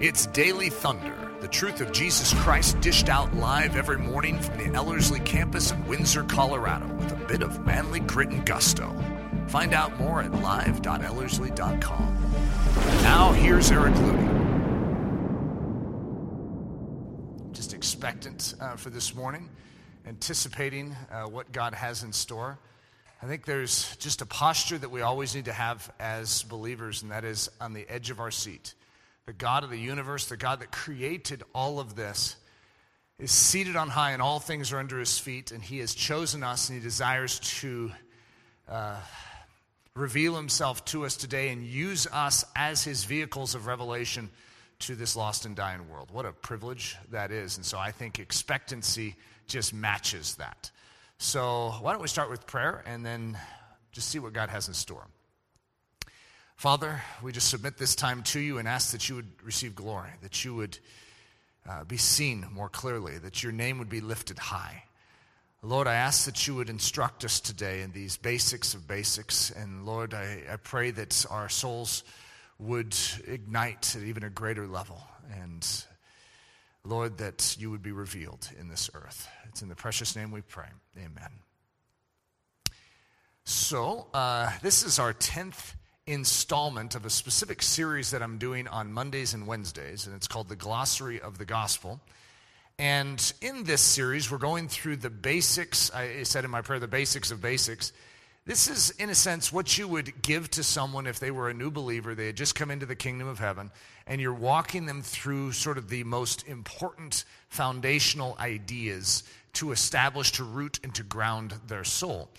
It's Daily Thunder, the truth of Jesus Christ dished out live every morning from the Ellerslie campus in Windsor, Colorado, with a bit of manly grit and gusto. Find out more at live.ellerslie.com. Now, here's Eric Ludy. Just expectant uh, for this morning, anticipating uh, what God has in store. I think there's just a posture that we always need to have as believers, and that is on the edge of our seat the God of the universe, the God that created all of this, is seated on high and all things are under his feet, and he has chosen us and he desires to uh, reveal himself to us today and use us as his vehicles of revelation to this lost and dying world. What a privilege that is. And so I think expectancy just matches that. So why don't we start with prayer and then just see what God has in store. Father, we just submit this time to you and ask that you would receive glory, that you would uh, be seen more clearly, that your name would be lifted high. Lord, I ask that you would instruct us today in these basics of basics. And Lord, I, I pray that our souls would ignite at even a greater level. And Lord, that you would be revealed in this earth. It's in the precious name we pray. Amen. So, uh, this is our 10th installment of a specific series that I'm doing on Mondays and Wednesdays, and it's called The Glossary of the Gospel. And in this series, we're going through the basics. I said in my prayer, the basics of basics. This is, in a sense, what you would give to someone if they were a new believer. They had just come into the kingdom of heaven, and you're walking them through sort of the most important foundational ideas to establish, to root, and to ground their soul.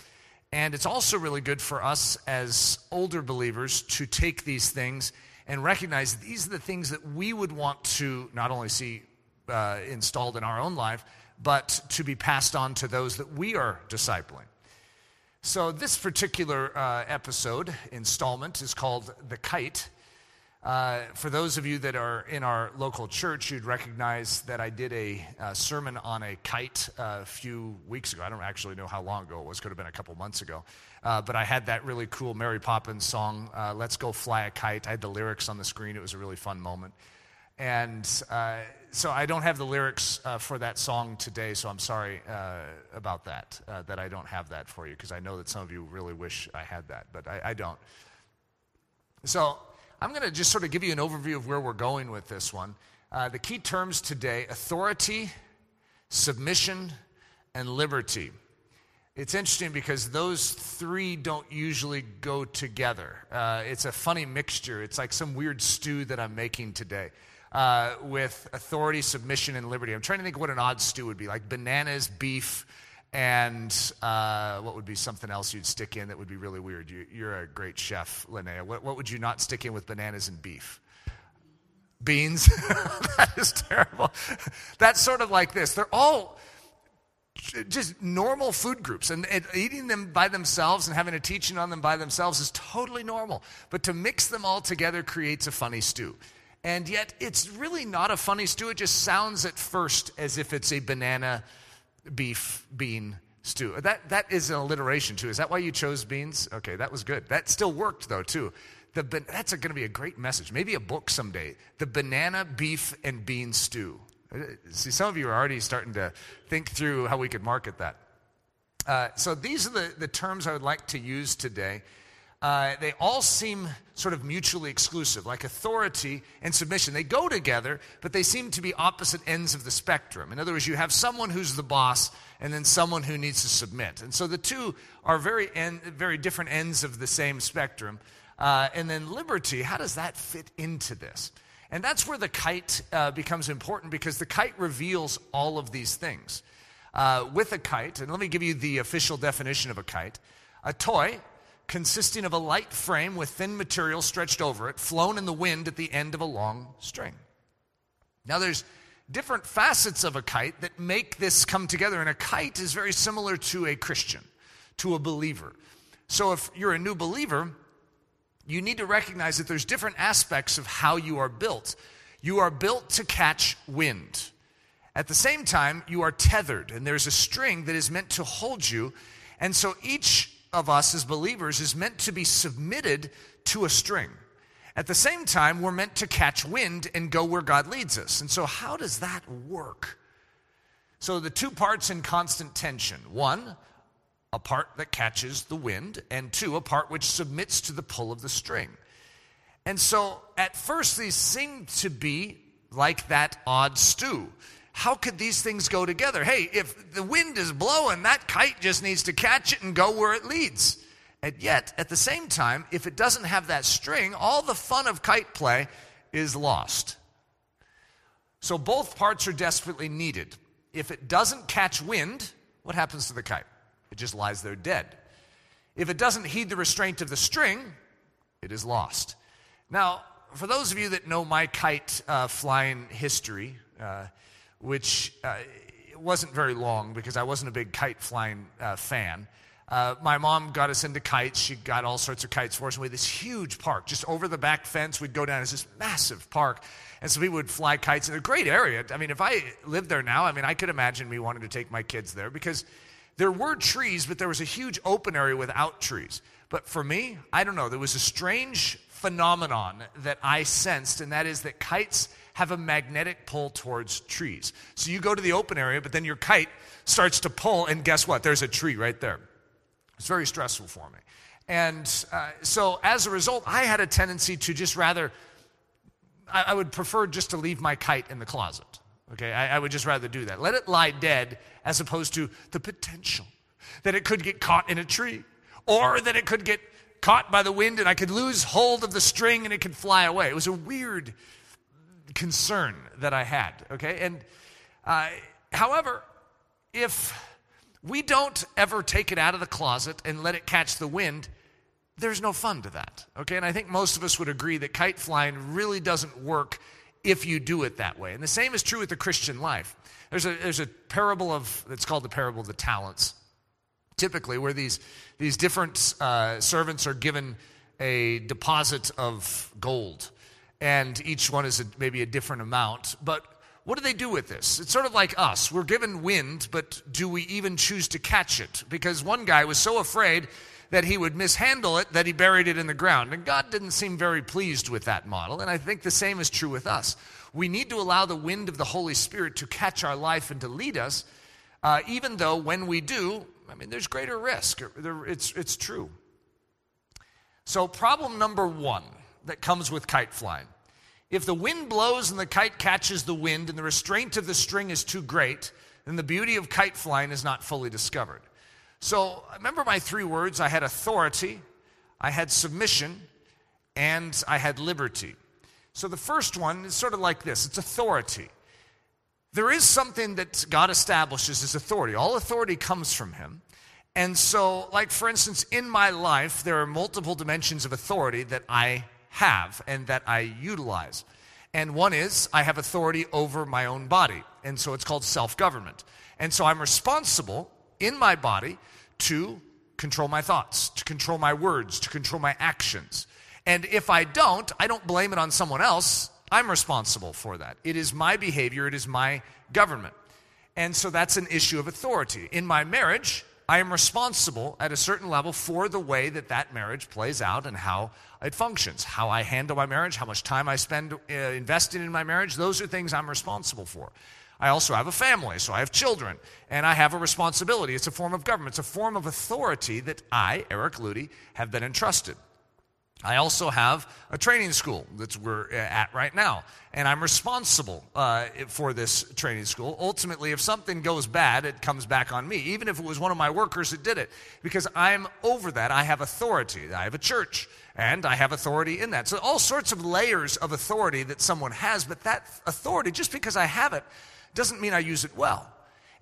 And it's also really good for us as older believers to take these things and recognize these are the things that we would want to not only see uh, installed in our own life, but to be passed on to those that we are discipling. So, this particular uh, episode, installment, is called The Kite. Uh, for those of you that are in our local church, you'd recognize that I did a, a sermon on a kite uh, a few weeks ago. I don't actually know how long ago it was, could have been a couple months ago. Uh, but I had that really cool Mary Poppins song, uh, Let's Go Fly a Kite. I had the lyrics on the screen. It was a really fun moment. And uh, so I don't have the lyrics for that song today, so I'm sorry about that, that I don't have that for you, because I know that some of you really wish I had that, but I, I don't. So I'm going to just sort of give you an overview of where we're going with this one. Uh, the key terms today authority, submission, and liberty. It's interesting because those three don't usually go together. Uh, it's a funny mixture. It's like some weird stew that I'm making today uh, with authority, submission, and liberty. I'm trying to think what an odd stew would be like bananas, beef, and uh, what would be something else you'd stick in that would be really weird? You, are a great chef, Linnea. What, what, would you not stick in with bananas and beef? Beans? that is terrible. That's sort of like this. They're all just normal food groups, and, and eating them by themselves and having a teaching on them by themselves is totally normal. But to mix them all together creates a funny stew. And yet, it's really not a funny stew. It just sounds at first as if it's a banana beef bean stew. That, that is an alliteration too. Is that why you chose beans? Okay, that was good. That still worked though too. The, that's going to be a great message. Maybe a book someday. The banana, beef, and bean stew. See, some of you are already starting to think through how we could market that. Uh, so these are the, the terms I would like to use today uh, they all seem sort of mutually exclusive, like authority and submission. They go together, but they seem to be opposite ends of the spectrum. In other words, you have someone who's the boss and then someone who needs to submit. And so the two are very, end, very different ends of the same spectrum. Uh, and then liberty, how does that fit into this? And that's where the kite uh, becomes important because the kite reveals all of these things. Uh, with a kite, and let me give you the official definition of a kite a toy consisting of a light frame with thin material stretched over it, flown in the wind at the end of a long string. Now, there's different facets of a kite that make this come together, and a kite is very similar to a Christian, to a believer. So, if you're a new believer, you need to recognize that there's different aspects of how you are built. You are built to catch wind. At the same time, you are tethered, and there's a string that is meant to hold you. And so each of us as believers is meant to be submitted to a string. At the same time, we're meant to catch wind and go where God leads us. And so, how does that work? So, the two parts in constant tension one, a part that catches the wind, and two, a part which submits to the pull of the string. And so, at first, these seem to be like that odd stew. How could these things go together? Hey, if the wind is blowing, that kite just needs to catch it and go where it leads. And yet, at the same time, if it doesn't have that string, all the fun of kite play is lost. So both parts are desperately needed. If it doesn't catch wind, what happens to the kite? It just lies there dead. If it doesn't heed the restraint of the string, it is lost. Now, for those of you that know my kite uh, flying history, uh, which uh, wasn't very long because I wasn't a big kite flying uh, fan, uh, my mom got us into kites. She got all sorts of kites for us. And we had this huge park just over the back fence. We'd go down. It's this massive park. And so we would fly kites in a great area. I mean, if I lived there now, I mean, I could imagine me wanting to take my kids there because there were trees, but there was a huge open area without trees. But for me, I don't know, there was a strange phenomenon that I sensed, and that is that kites have a magnetic pull towards trees. So you go to the open area, but then your kite starts to pull, and guess what? There's a tree right there. It's very stressful for me. And uh, so as a result, I had a tendency to just rather, I, I, would prefer just to leave my kite in the closet. Okay, I, I would just rather do that. Let it lie dead as opposed to the potential that it could get caught in a tree or that it could get caught by the wind and I could lose hold of the string and it could fly away. It was a weird concern that I had. Okay, and uh, however, if we don't ever take it out of the closet and let it catch the wind, there's no fun to that. Okay, and I think most of us would agree that kite flying really doesn't work if you do it that way. And the same is true with the Christian life. There's a, there's a parable of, it's called the parable of the talents, typically, where these, these different uh, servants are given a deposit of gold, and each one is a, maybe a different amount. But what do they do with this? It's sort of like us. We're given wind, but do we even choose to catch it? Because one guy was so afraid that he would mishandle it that he buried it in the ground. And God didn't seem very pleased with that model. And I think the same is true with us. We need to allow the wind of the Holy Spirit to catch our life and to lead us, uh, even though when we do, I mean, there's greater risk. It's, it's true. So, problem number one that comes with kite flying if the wind blows and the kite catches the wind and the restraint of the string is too great, then the beauty of kite flying is not fully discovered. So, remember my three words I had authority, I had submission, and I had liberty. So, the first one is sort of like this it's authority. There is something that God establishes as authority. All authority comes from Him. And so, like for instance, in my life, there are multiple dimensions of authority that I have and that I utilize. And one is I have authority over my own body. And so it's called self government. And so I'm responsible in my body to control my thoughts, to control my words, to control my actions. And if I don't, I don't blame it on someone else. I'm responsible for that. It is my behavior, it is my government. And so that's an issue of authority. In my marriage, I am responsible at a certain level for the way that that marriage plays out and how it functions, how I handle my marriage, how much time I spend uh, investing in my marriage. Those are things I'm responsible for. I also have a family, so I have children, and I have a responsibility. It's a form of government, it's a form of authority that I, Eric Ludy, have been entrusted. I also have a training school that we're uh, at right now, and I'm responsible uh, for this training school. Ultimately, if something goes bad, it comes back on me, even if it was one of my workers that did it, because I'm over that. I have authority. I have a church, and I have authority in that. So, all sorts of layers of authority that someone has, but that authority, just because I have it, doesn't mean I use it well.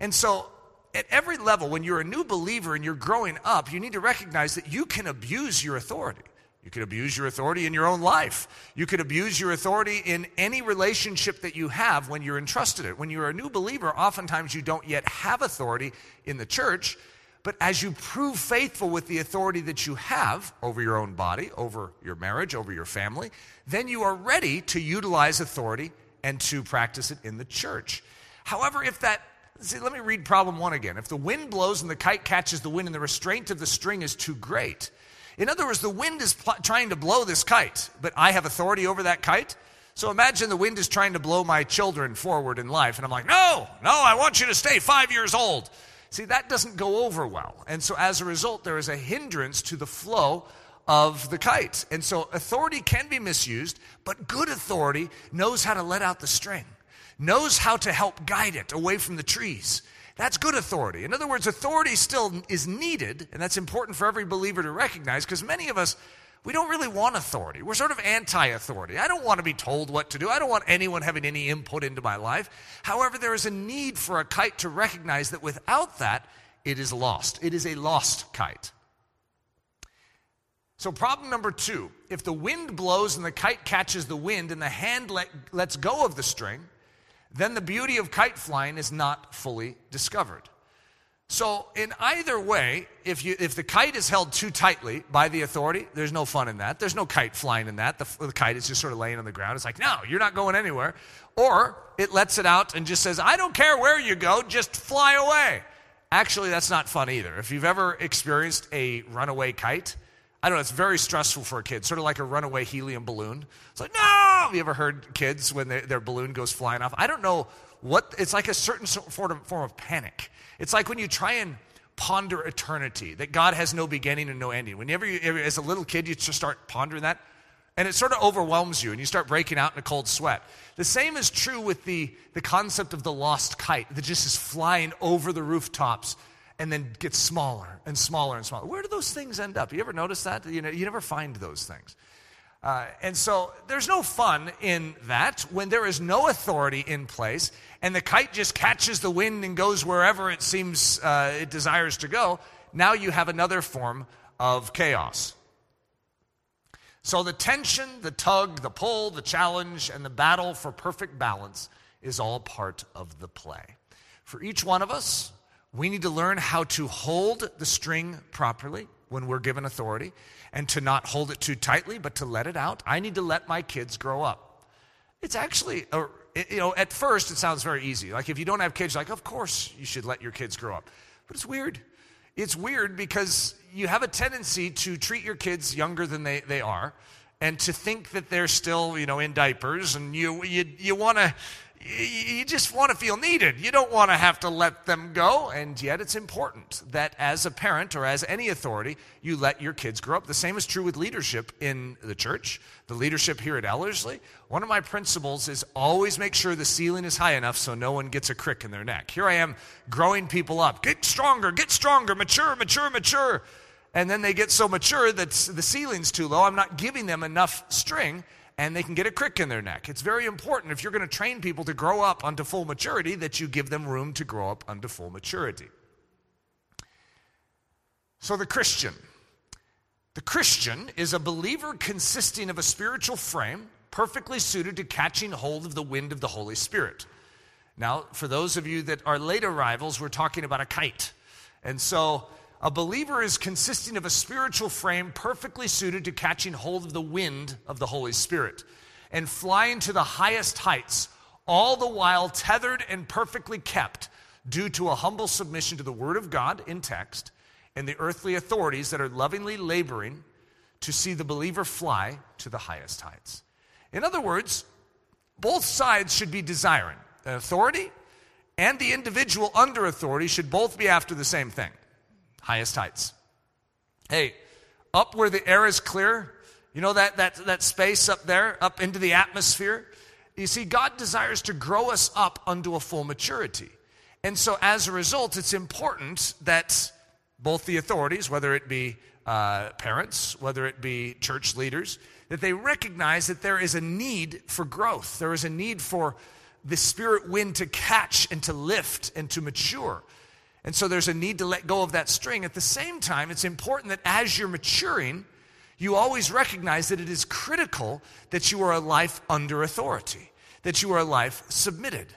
And so, at every level, when you're a new believer and you're growing up, you need to recognize that you can abuse your authority. You could abuse your authority in your own life. You could abuse your authority in any relationship that you have when you're entrusted it. When you're a new believer, oftentimes you don't yet have authority in the church, but as you prove faithful with the authority that you have over your own body, over your marriage, over your family, then you are ready to utilize authority and to practice it in the church. However, if that See, let me read problem one again. If the wind blows and the kite catches the wind and the restraint of the string is too great, In other words, the wind is pl- trying to blow this kite, but I have authority over that kite. So imagine the wind is trying to blow my children forward in life, and I'm like, no, no, I want you to stay five years old. See, that doesn't go over well. And so as a result, there is a hindrance to the flow of the kite. And so authority can be misused, but good authority knows how to let out the string, knows how to help guide it away from the trees. That's good authority. In other words, authority still is needed, and that's important for every believer to recognize because many of us, we don't really want authority. We're sort of anti authority. I don't want to be told what to do. I don't want anyone having any input into my life. However, there is a need for a kite to recognize that without that, it is lost. It is a lost kite. So, problem number two if the wind blows and the kite catches the wind and the hand let, lets go of the string, then the beauty of kite flying is not fully discovered. So, in either way, if, you, if the kite is held too tightly by the authority, there's no fun in that. There's no kite flying in that. The, the kite is just sort of laying on the ground. It's like, no, you're not going anywhere. Or it lets it out and just says, I don't care where you go, just fly away. Actually, that's not fun either. If you've ever experienced a runaway kite, I don't know, it's very stressful for a kid, sort of like a runaway helium balloon. It's like, no! Have you ever heard kids when they, their balloon goes flying off? I don't know what, it's like a certain sort of form of panic. It's like when you try and ponder eternity, that God has no beginning and no ending. Whenever you, as a little kid, you just start pondering that, and it sort of overwhelms you, and you start breaking out in a cold sweat. The same is true with the, the concept of the lost kite that just is flying over the rooftops and then gets smaller and smaller and smaller. Where do those things end up? You ever notice that? You know, you never find those things. Uh, and so there's no fun in that when there is no authority in place and the kite just catches the wind and goes wherever it seems uh, it desires to go. Now you have another form of chaos. So the tension, the tug, the pull, the challenge, and the battle for perfect balance is all part of the play. For each one of us, we need to learn how to hold the string properly when we're given authority and to not hold it too tightly, but to let it out. I need to let my kids grow up. It's actually, a, you know, at first it sounds very easy. Like if you don't have kids, like, of course you should let your kids grow up. But it's weird. It's weird because you have a tendency to treat your kids younger than they, they are and to think that they're still, you know, in diapers and you, you, you want to you just want to feel needed. You don't want to have to let them go. And yet, it's important that as a parent or as any authority, you let your kids grow up. The same is true with leadership in the church, the leadership here at Ellerslie. One of my principles is always make sure the ceiling is high enough so no one gets a crick in their neck. Here I am growing people up. Get stronger, get stronger, mature, mature, mature. And then they get so mature that the ceiling's too low. I'm not giving them enough string and they can get a crick in their neck. It's very important if you're going to train people to grow up unto full maturity that you give them room to grow up unto full maturity. So, the Christian. The Christian is a believer consisting of a spiritual frame perfectly suited to catching hold of the wind of the Holy Spirit. Now, for those of you that are late arrivals, we're talking about a kite. And so, a believer is consisting of a spiritual frame perfectly suited to catching hold of the wind of the Holy Spirit and flying to the highest heights, all the while tethered and perfectly kept due to a humble submission to the Word of God in text and the earthly authorities that are lovingly laboring to see the believer fly to the highest heights. In other words, both sides should be desiring. The authority and the individual under authority should both be after the same thing highest heights. Hey, up where the air is clear, you know that, that, that space up there, up into the atmosphere? You see, God desires to grow us up unto a full maturity. And so, as a result, it's important that both the authorities, whether it be uh, parents, whether it be church leaders, that they recognize that there is a need for growth. There is a need for the spirit wind to catch and to lift and to mature. And so there's a need to let go of that string. At the same time, it's important that as you're maturing, you always recognize that it is critical that you are a life under authority, that you are a life submitted.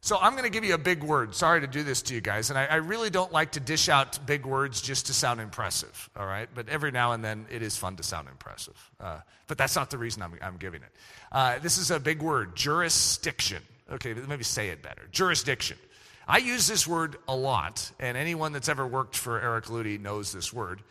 So I'm going to give you a big word. Sorry to do this to you guys. And I, I, really don't like to dish out big words just to sound impressive, all right? But every now and then it is fun to sound impressive. Uh, but that's not the reason I'm, I'm giving it. Uh, this is a big word jurisdiction. Okay, maybe say it better. Jurisdiction. I use this word a lot, and anyone that's ever worked for Eric Ludy knows this word.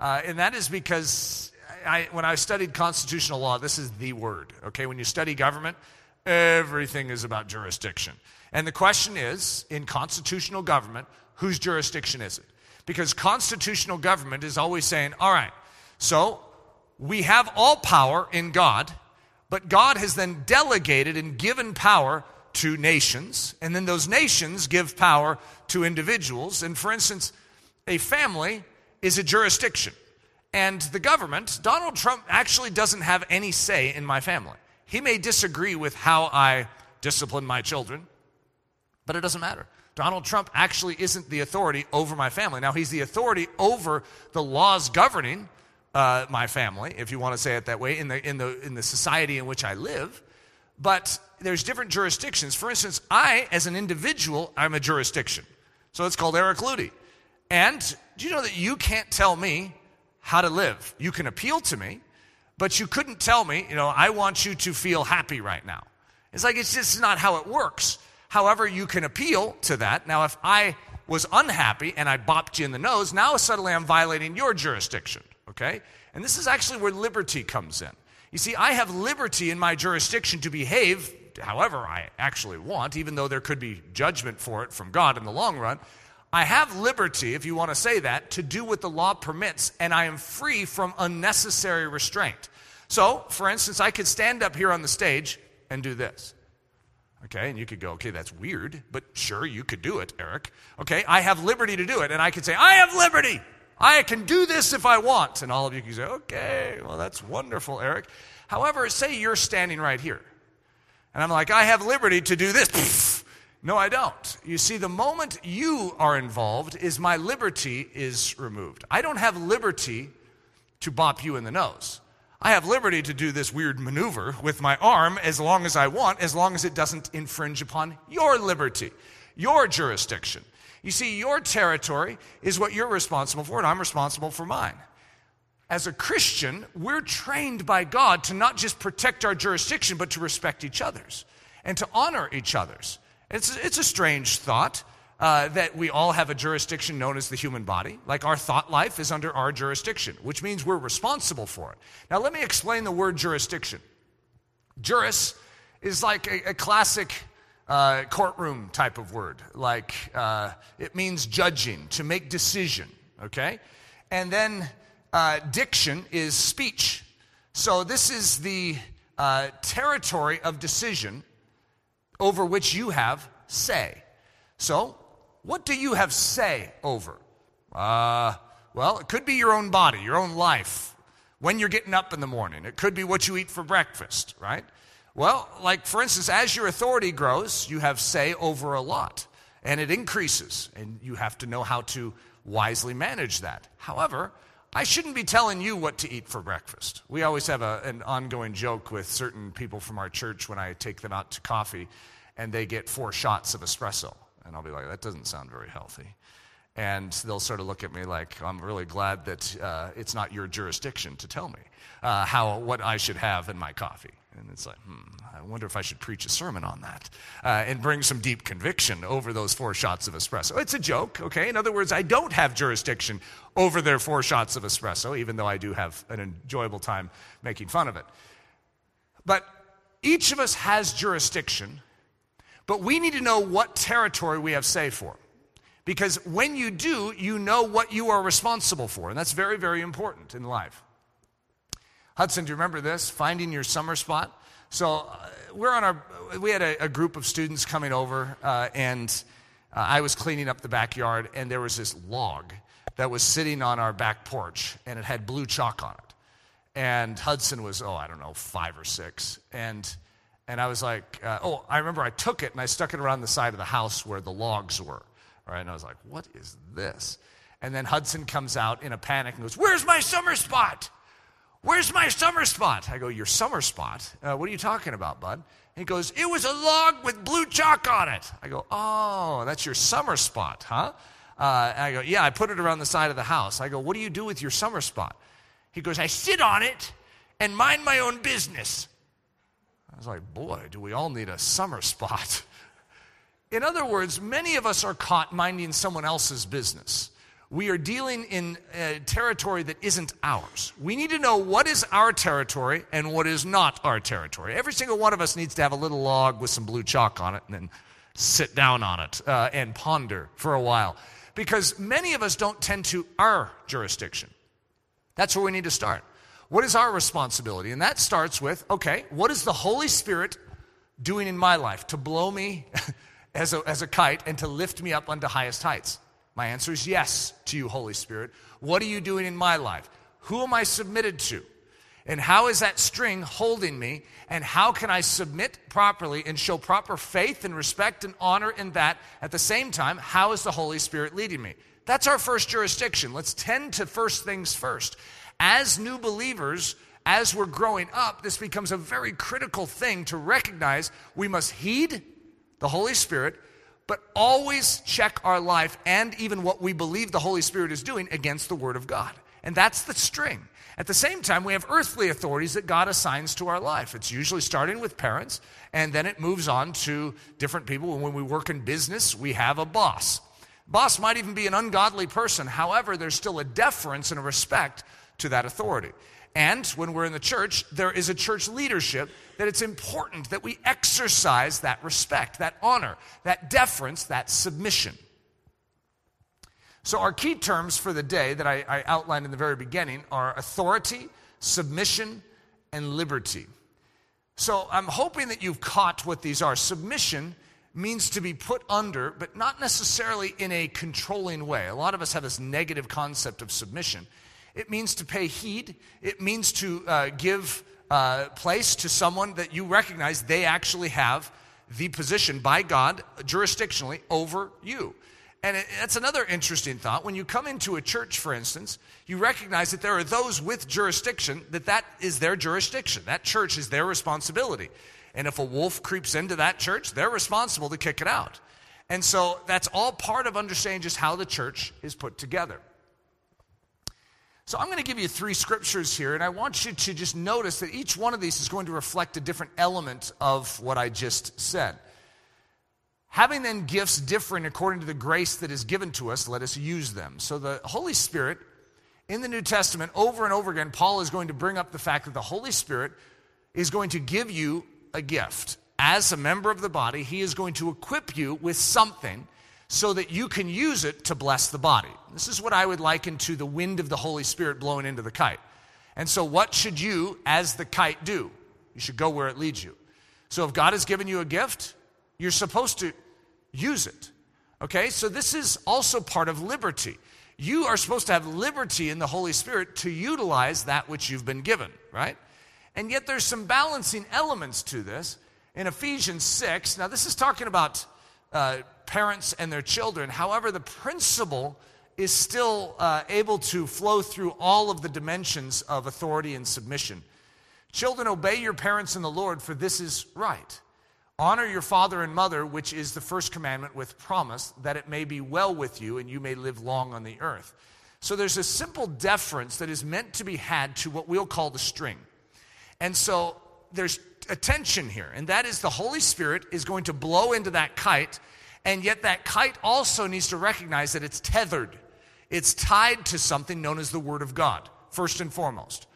Uh, and that is because I, when I studied constitutional law, this is the word. Okay, when you study government, everything is about jurisdiction. And the question is in constitutional government, whose jurisdiction is it? Because constitutional government is always saying, all right, so we have all power in God, but God has then delegated and given power to nations, and then those nations give power to individuals. And for instance, a family is a jurisdiction. And the government, Donald Trump actually doesn't have any say in my family. He may disagree with how I discipline my children, but it doesn't matter. Donald Trump actually isn't the authority over my family. Now, he's the authority over the laws governing uh, my family, if you want to say it that way, in the, in, the, in the society in which I live. But there's different jurisdictions. For instance, I, as an individual, I'm a jurisdiction. So it's called Eric Ludy. And do you know that you can't tell me how to live? You can appeal to me, but you couldn't tell me, you know, I want you to feel happy right now. It's like it's just not how it works. However, you can appeal to that. Now, if I was unhappy and I bopped you in the nose, now suddenly I'm violating your jurisdiction, okay? And this is actually where liberty comes in. You see, I have liberty in my jurisdiction to behave however I actually want, even though there could be judgment for it from God in the long run. I have liberty, if you want to say that, to do what the law permits, and I am free from unnecessary restraint. So, for instance, I could stand up here on the stage and do this. Okay, and you could go, okay, that's weird, but sure, you could do it, Eric. Okay, I have liberty to do it, and I could say, I have liberty. I can do this if I want. And all of you can say, okay, well, that's wonderful, Eric. However, say you're standing right here, and I'm like, I have liberty to do this. No, I don't. You see, the moment you are involved is my liberty is removed. I don't have liberty to bop you in the nose. I have liberty to do this weird maneuver with my arm as long as I want, as long as it doesn't infringe upon your liberty, your jurisdiction. You see, your territory is what you're responsible for, and I'm responsible for mine. As a Christian, we're trained by God to not just protect our jurisdiction, but to respect each other's and to honor each other's. It's, it's a strange thought uh, that we all have a jurisdiction known as the human body. Like our thought life is under our jurisdiction, which means we're responsible for it. Now, let me explain the word jurisdiction. Juris is like a, a classic uh, courtroom type of word. Like uh, it means judging, to make decision, okay? And then uh, diction is speech. So this is the uh, territory of decision over which you have say. So what do you have say over? Uh, well, it could be your own body, your own life, when you're getting up in the morning. It could be what you eat for breakfast, right? Well, like for instance, as your authority grows, you have say over a lot, and it increases, and you have to know how to wisely manage that. However, I shouldn't be telling you what to eat for breakfast. We always have a, an ongoing joke with certain people from our church when I take them out to coffee and they get four shots of espresso. And I'll be like, that doesn't sound very healthy. And they'll sort of look at me like, I'm really glad that uh, it's not your jurisdiction to tell me uh, how, what I should have in my coffee. And it's like, hmm, I wonder if I should preach a sermon on that uh, and bring some deep conviction over those four shots of espresso. It's a joke, okay? In other words, I don't have jurisdiction over their four shots of espresso, even though I do have an enjoyable time making fun of it. But each of us has jurisdiction but we need to know what territory we have say for. Because when you do, you know what you are responsible for. And that's very, very important in life. Hudson, do you remember this? Finding your summer spot. So uh, we're on our, we had a, a, group of students coming over, uh, and uh, I was cleaning up the backyard, and there was this log that was sitting on our back porch, and it had blue chalk on it. And Hudson was, oh, I don't know, five or six. And and I was like, uh, oh, I remember I took it and I stuck it around the side of the house where the logs were. Right? And I was like, what is this? And then Hudson comes out in a panic and goes, Where's my summer spot? Where's my summer spot? I go, Your summer spot? Uh, what are you talking about, bud? He goes, It was a log with blue chalk on it. I go, Oh, that's your summer spot, huh? Uh, I go, Yeah, I put it around the side of the house. I go, What do you do with your summer spot? He goes, I sit on it and mind my own business. I was like, boy, do we all need a summer spot. In other words, many of us are caught minding someone else's business. We are dealing in territory that isn't ours. We need to know what is our territory and what is not our territory. Every single one of us needs to have a little log with some blue chalk on it and then sit down on it uh, and ponder for a while. Because many of us don't tend to our jurisdiction. That's where we need to start. What is our responsibility? And that starts with okay, what is the Holy Spirit doing in my life to blow me as a, as a kite and to lift me up unto highest heights? My answer is yes to you, Holy Spirit. What are you doing in my life? Who am I submitted to? And how is that string holding me? And how can I submit properly and show proper faith and respect and honor in that? At the same time, how is the Holy Spirit leading me? That's our first jurisdiction. Let's tend to first things first. As new believers, as we're growing up, this becomes a very critical thing to recognize we must heed the Holy Spirit, but always check our life and even what we believe the Holy Spirit is doing against the Word of God. And that's the string. At the same time, we have earthly authorities that God assigns to our life. It's usually starting with parents, and then it moves on to different people. When we work in business, we have a boss. Boss might even be an ungodly person. However, there's still a deference and a respect to that authority. And when we're in the church, there is a church leadership that it's important that we exercise that respect, that honor, that deference, that submission. So, our key terms for the day that I, I outlined in the very beginning are authority, submission, and liberty. So, I'm hoping that you've caught what these are. Submission means to be put under, but not necessarily in a controlling way. A lot of us have this negative concept of submission. It means to pay heed, it means to uh, give uh, place to someone that you recognize they actually have the position by God jurisdictionally over you. And it, that's another interesting thought. When you come into a church, for instance, you recognize that there are those with jurisdiction that that is their jurisdiction. That church is their responsibility. And if a wolf creeps into that church, they're responsible to kick it out. And so that's all part of understanding just how the church is put together. So I'm going to give you three scriptures here, and I want you to just notice that each one of these is going to reflect a different element of what I just said. Having then gifts differing according to the grace that is given to us, let us use them. So the Holy Spirit, in the New Testament, over and over again, Paul is going to bring up the fact that the Holy Spirit is going to give you a gift. As a member of the body, he is going to equip you with something so that you can use it to bless the body. This is what I would liken to the wind of the Holy Spirit blowing into the kite. And so, what should you, as the kite, do? You should go where it leads you. So, if God has given you a gift, you're supposed to use it. Okay? So, this is also part of liberty. You are supposed to have liberty in the Holy Spirit to utilize that which you've been given, right? And yet, there's some balancing elements to this. In Ephesians 6, now this is talking about uh, parents and their children. However, the principle is still uh, able to flow through all of the dimensions of authority and submission. Children, obey your parents in the Lord, for this is right. Honor your father and mother, which is the first commandment with promise, that it may be well with you and you may live long on the earth. So there's a simple deference that is meant to be had to what we'll call the string. And so there's a tension here, and that is the Holy Spirit is going to blow into that kite and yet, that kite also needs to recognize that it's tethered, it's tied to something known as the Word of God, first and foremost.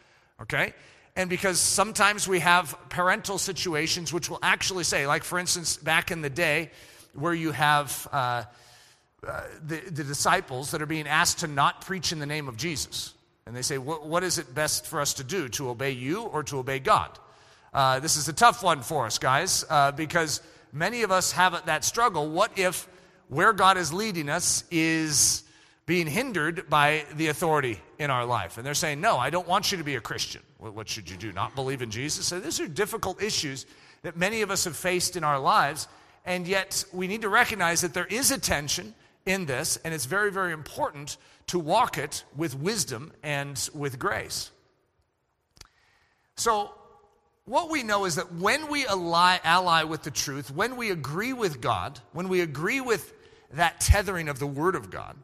Okay? And because sometimes we have parental situations which will actually say, like for instance, back in the day, where you have uh, uh, the, the, disciples that are being asked to not preach in the name of Jesus. And they say, What is it best for us to do, to obey you or to obey God? Uh, this is a tough one for us, guys, uh, because many of us have that struggle. What if where God is leading us is being hindered by the authority in our life? And they're saying, No, I don't want you to be a Christian. What should you do? Not believe in Jesus? So these are difficult issues that many of us have faced in our lives. And yet we need to recognize that there is a tension in this, and it's very, very important to walk it with wisdom and with grace. So, what we know is that when we ally, ally, with the truth, when we agree with God, when we agree with that tethering of the Word of God,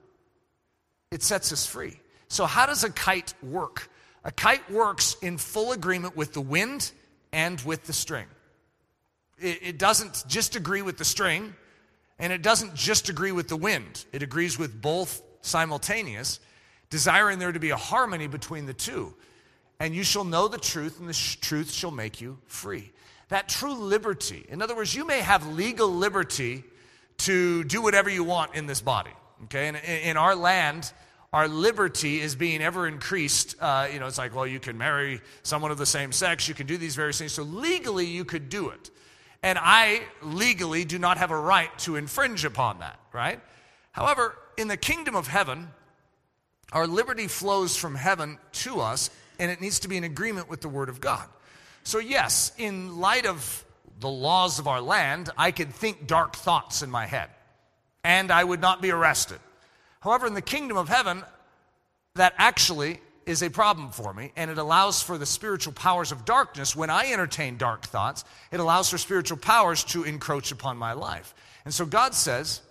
it sets us free. So, how does a kite work? A kite works in full agreement with the wind and with the string. It, it doesn't just agree with the string And it doesn't just agree with the wind, it agrees with both simultaneous, desiring there to be a harmony between the two. And you shall know the truth, and the sh- truth shall make you free. That true liberty. In other words, you may have legal liberty to do whatever you want in this body. Okay? And in our land, our liberty is being ever increased. Uh, you know, it's like, well, you can marry someone of the same sex, you can do these various things. So legally, you could do it. And I legally do not have a right to infringe upon that, right? However, in the kingdom of heaven, our liberty flows from heaven to us, and it needs to be in agreement with the Word of God. So, yes, in light of the laws of our land, I could think dark thoughts in my head, and I would not be arrested. However, in the kingdom of heaven, that actually is a problem for me, and it allows for the spiritual powers of darkness. When I entertain dark thoughts, it allows for spiritual powers to encroach upon my life. And so God says,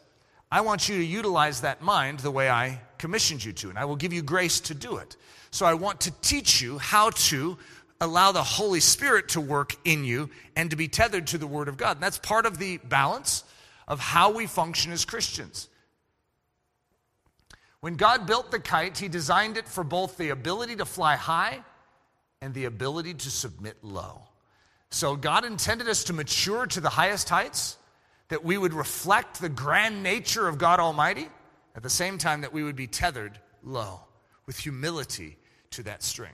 I want you to utilize that mind the way I commissioned you to, and I will give you grace to do it. So I want to teach you how to allow the Holy Spirit to work in you and to be tethered to the Word of God. And that's part of the balance of how we function as Christians. When God built the kite, He designed it for both the ability to fly high and the ability to submit low. So God intended us to mature to the highest heights, that we would reflect the grand nature of God Almighty, at the same time that we would be tethered low with humility to that string.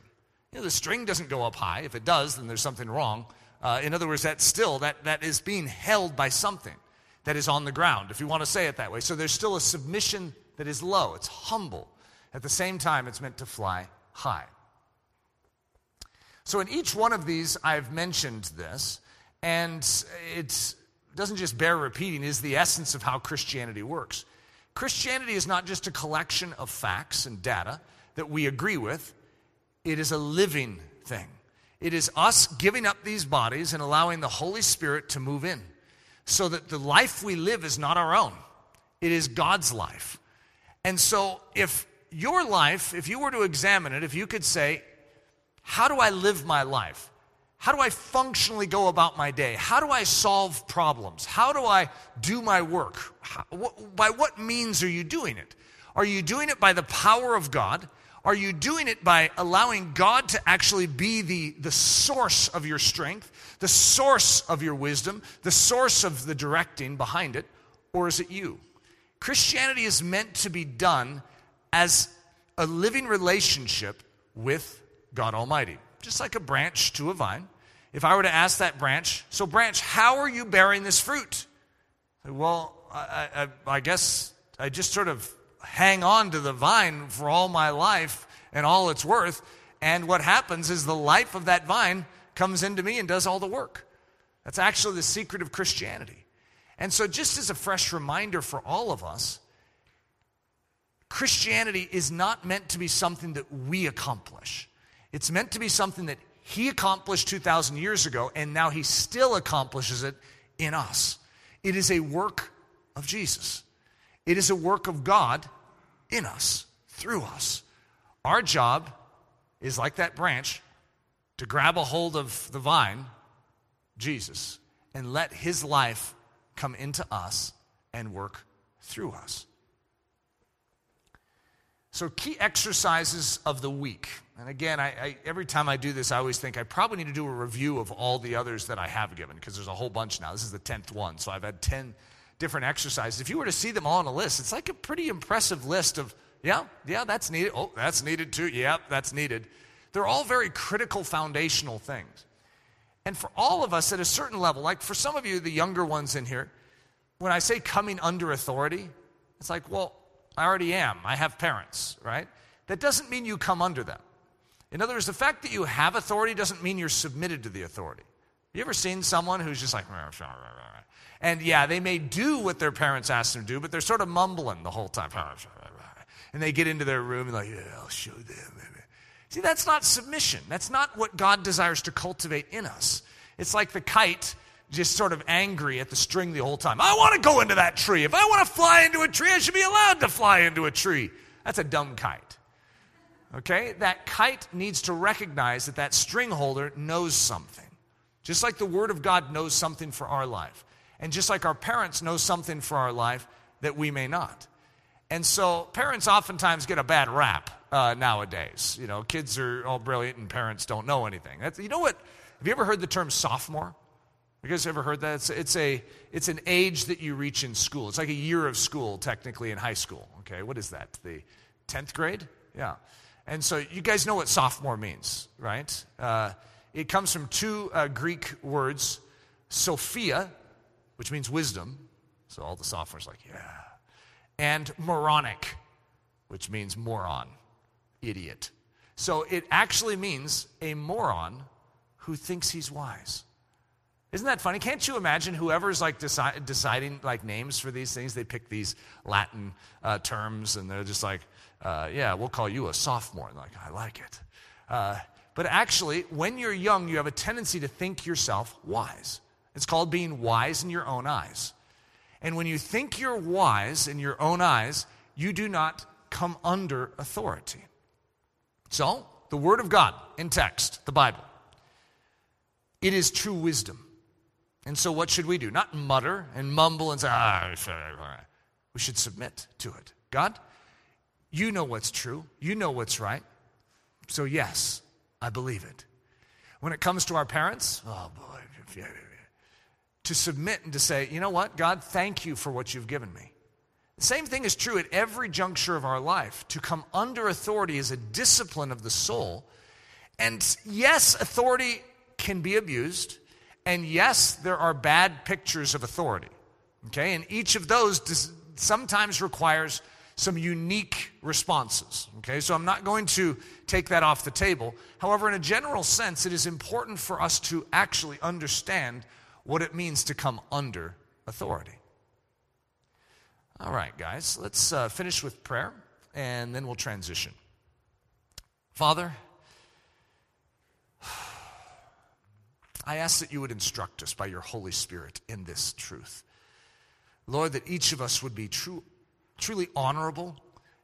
You know, the string doesn't go up high. If it does, then there's something wrong. Uh, in other words, that still, that, that is being held by something that is on the ground, if you want to say it that way. So there's still a submission that is low, it's humble. At the same time, it's meant to fly high. So, in each one of these, I've mentioned this, and it doesn't just bear repeating, is the essence of how Christianity works. Christianity is not just a collection of facts and data that we agree with, it is a living thing. It is us giving up these bodies and allowing the Holy Spirit to move in so that the life we live is not our own, it is God's life. And so, if your life, if you were to examine it, if you could say, How do I live my life? How do I functionally go about my day? How do I solve problems? How do I do my work? How, wh- by what means are you doing it? Are you doing it by the power of God? Are you doing it by allowing God to actually be the, the source of your strength, the source of your wisdom, the source of the directing behind it? Or is it you? Christianity is meant to be done as a living relationship with God Almighty, just like a branch to a vine. If I were to ask that branch, so branch, how are you bearing this fruit? Well, I, I, I guess I just sort of hang on to the vine for all my life and all it's worth. And what happens is the life of that vine comes into me and does all the work. That's actually the secret of Christianity. And so, just as a fresh reminder for all of us, Christianity is not meant to be something that we accomplish. It's meant to be something that He accomplished 2,000 years ago, and now He still accomplishes it in us. It is a work of Jesus, it is a work of God in us, through us. Our job is like that branch to grab a hold of the vine, Jesus, and let His life come into us and work through us. So, key exercises of the week. And again, I, I, every time I do this, I always think I probably need to do a review of all the others that I have given because there's a whole bunch now. This is the 10th one. So, I've had 10 different exercises. If you were to see them all on a list, it's like a pretty impressive list of, yeah, yeah, that's needed. Oh, that's needed too. Yeah, that's needed. They're all very critical foundational things. And for all of us at a certain level, like for some of you, the younger ones in here, when I say coming under authority, it's like, well, I already am. I have parents, right? That doesn't mean you come under them. In other words, the fact that you have authority doesn't mean you're submitted to the authority. You ever seen someone who's just like, and yeah, they may do what their parents ask them to do, but they're sort of mumbling the whole time. And they get into their room and like, yeah, I'll show them. See, that's not submission. That's not what God desires to cultivate in us. It's like the kite just sort of angry at the string the whole time. I want to go into that tree. If I want to fly into a tree, I should be allowed to fly into a tree. That's a dumb kite. Okay? That kite needs to recognize that that string holder knows something. Just like the Word of God knows something for our life. And just like our parents know something for our life that we may not. And so parents oftentimes get a bad rap uh, nowadays. You know, kids are all brilliant and parents don't know anything. That's, you know what? Have you ever heard the term sophomore? You guys ever heard that? It's, it's, a, it's an age that you reach in school. It's like a year of school, technically, in high school. Okay, what is that? The 10th grade? Yeah. And so you guys know what sophomore means, right? Uh, it comes from two uh, Greek words, Sophia, which means wisdom. So all the sophomores like, yeah. And moronic, which means moron, idiot. So it actually means a moron who thinks he's wise. Isn't that funny? Can't you imagine whoever's like deci- deciding like names for these things? They pick these Latin uh, terms and they're just like, uh, yeah, we'll call you a sophomore. And like, I like it. Uh, but actually, when you're young, you have a tendency to think yourself wise. It's called being wise in your own eyes. And when you think you're wise in your own eyes, you do not come under authority. So, the Word of God in text, the Bible, it is true wisdom. And so, what should we do? Not mutter and mumble and say, ah, we should submit to it. God, you know what's true, you know what's right. So, yes, I believe it. When it comes to our parents, oh boy, to submit and to say, you know what, God, thank you for what you've given me. Same thing is true at every juncture of our life. To come under authority is a discipline of the soul. And yes, authority can be abused. And yes, there are bad pictures of authority. Okay? And each of those sometimes requires some unique responses. Okay? So I'm not going to take that off the table. However, in a general sense, it is important for us to actually understand what it means to come under authority. All right, guys, let's uh, finish with prayer and then we'll transition. Father, I ask that you would instruct us by your Holy Spirit in this truth. Lord, that each of us would be true, truly honorable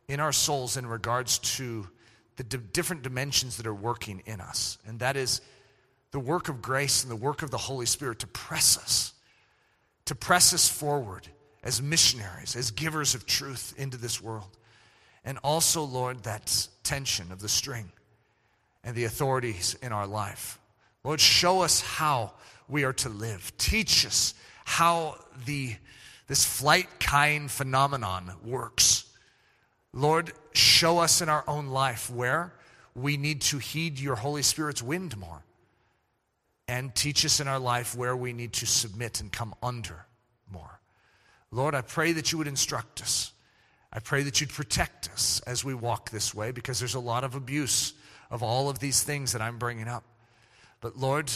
in our souls in regards to the d- different dimensions that are working in us. And that is the work of grace and the work of the Holy Spirit to press us, to press us forward as missionaries, as givers of truth into this world. And also, Lord, that tension of the string and the authorities in our life. Lord, show us how we are to live. Teach us how the, this flight kite phenomenon works. Lord, show us in our own life where we need to heed your Holy Spirit's wind more and teach us in our life where we need to submit and come under more. Lord, I pray that you would instruct us. I pray that you'd protect us as we walk this way because there's a lot of abuse of all of these things that I'm bringing up. But Lord,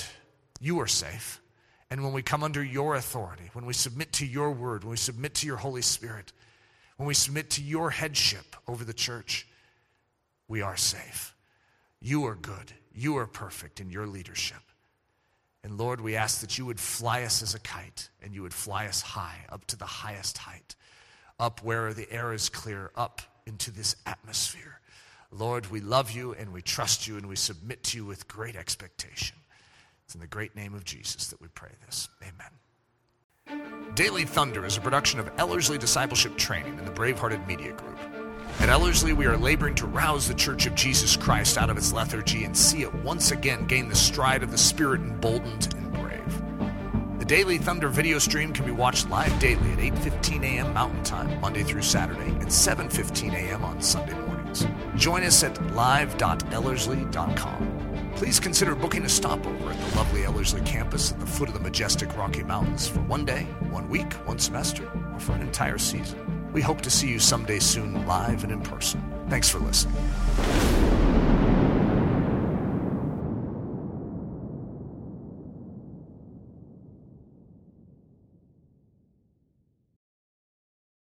you are safe. And when we come under your authority, when we submit to your word, when we submit to your Holy Spirit, when we submit to your headship over the church, we are safe. You are good. You are perfect in your leadership. And Lord, we ask that you would fly us as a kite and you would fly us high, up to the highest height, up where the air is clear, up into this atmosphere. Lord, we love you and we trust you and we submit to you with great expectation. It's in the great name of Jesus that we pray this. Amen. Daily Thunder is a production of Ellerslie Discipleship Training and the Bravehearted Media Group. At Ellerslie, we are laboring to rouse the Church of Jesus Christ out of its lethargy and see it once again gain the stride of the Spirit emboldened and brave. The Daily Thunder video stream can be watched live daily at 8:15 a.m. Mountain Time, Monday through Saturday, and 7:15 a.m. on Sunday mornings. Join us at live.ellerslie.com. Please consider booking a stopover at the lovely Ellerslie campus at the foot of the majestic Rocky Mountains for one day, one week, one semester, or for an entire season. We hope to see you someday soon, live and in person. Thanks for listening.